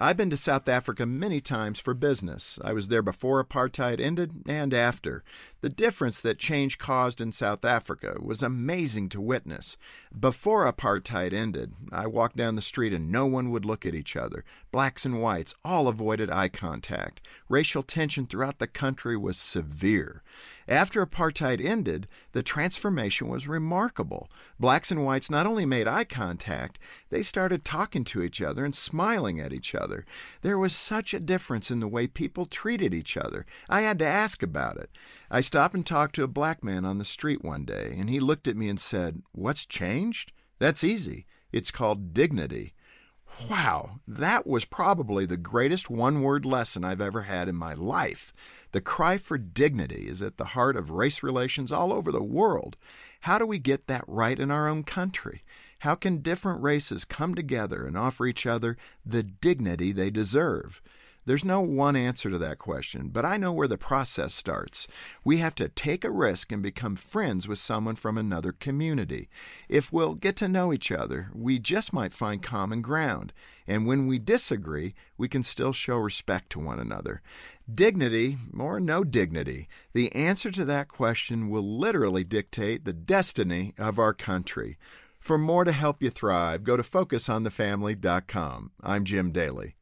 I've been to South Africa many times for business. I was there before apartheid ended and after. The difference that change caused in South Africa was amazing to witness. Before apartheid ended, I walked down the street and no one would look at each other. Blacks and whites all avoided eye contact. Racial tension throughout the country was severe. After apartheid ended, the transformation was remarkable. Blacks and whites not only made eye contact, they started talking to each other and smiling at each other. There was such a difference in the way people treated each other. I had to ask about it. I stopped and talked to a black man on the street one day, and he looked at me and said, What's changed? That's easy. It's called dignity. Wow, that was probably the greatest one word lesson I've ever had in my life. The cry for dignity is at the heart of race relations all over the world. How do we get that right in our own country? How can different races come together and offer each other the dignity they deserve? There's no one answer to that question, but I know where the process starts. We have to take a risk and become friends with someone from another community. If we'll get to know each other, we just might find common ground. And when we disagree, we can still show respect to one another. Dignity or no dignity, the answer to that question will literally dictate the destiny of our country. For more to help you thrive, go to focusonthefamily.com. I'm Jim Daly.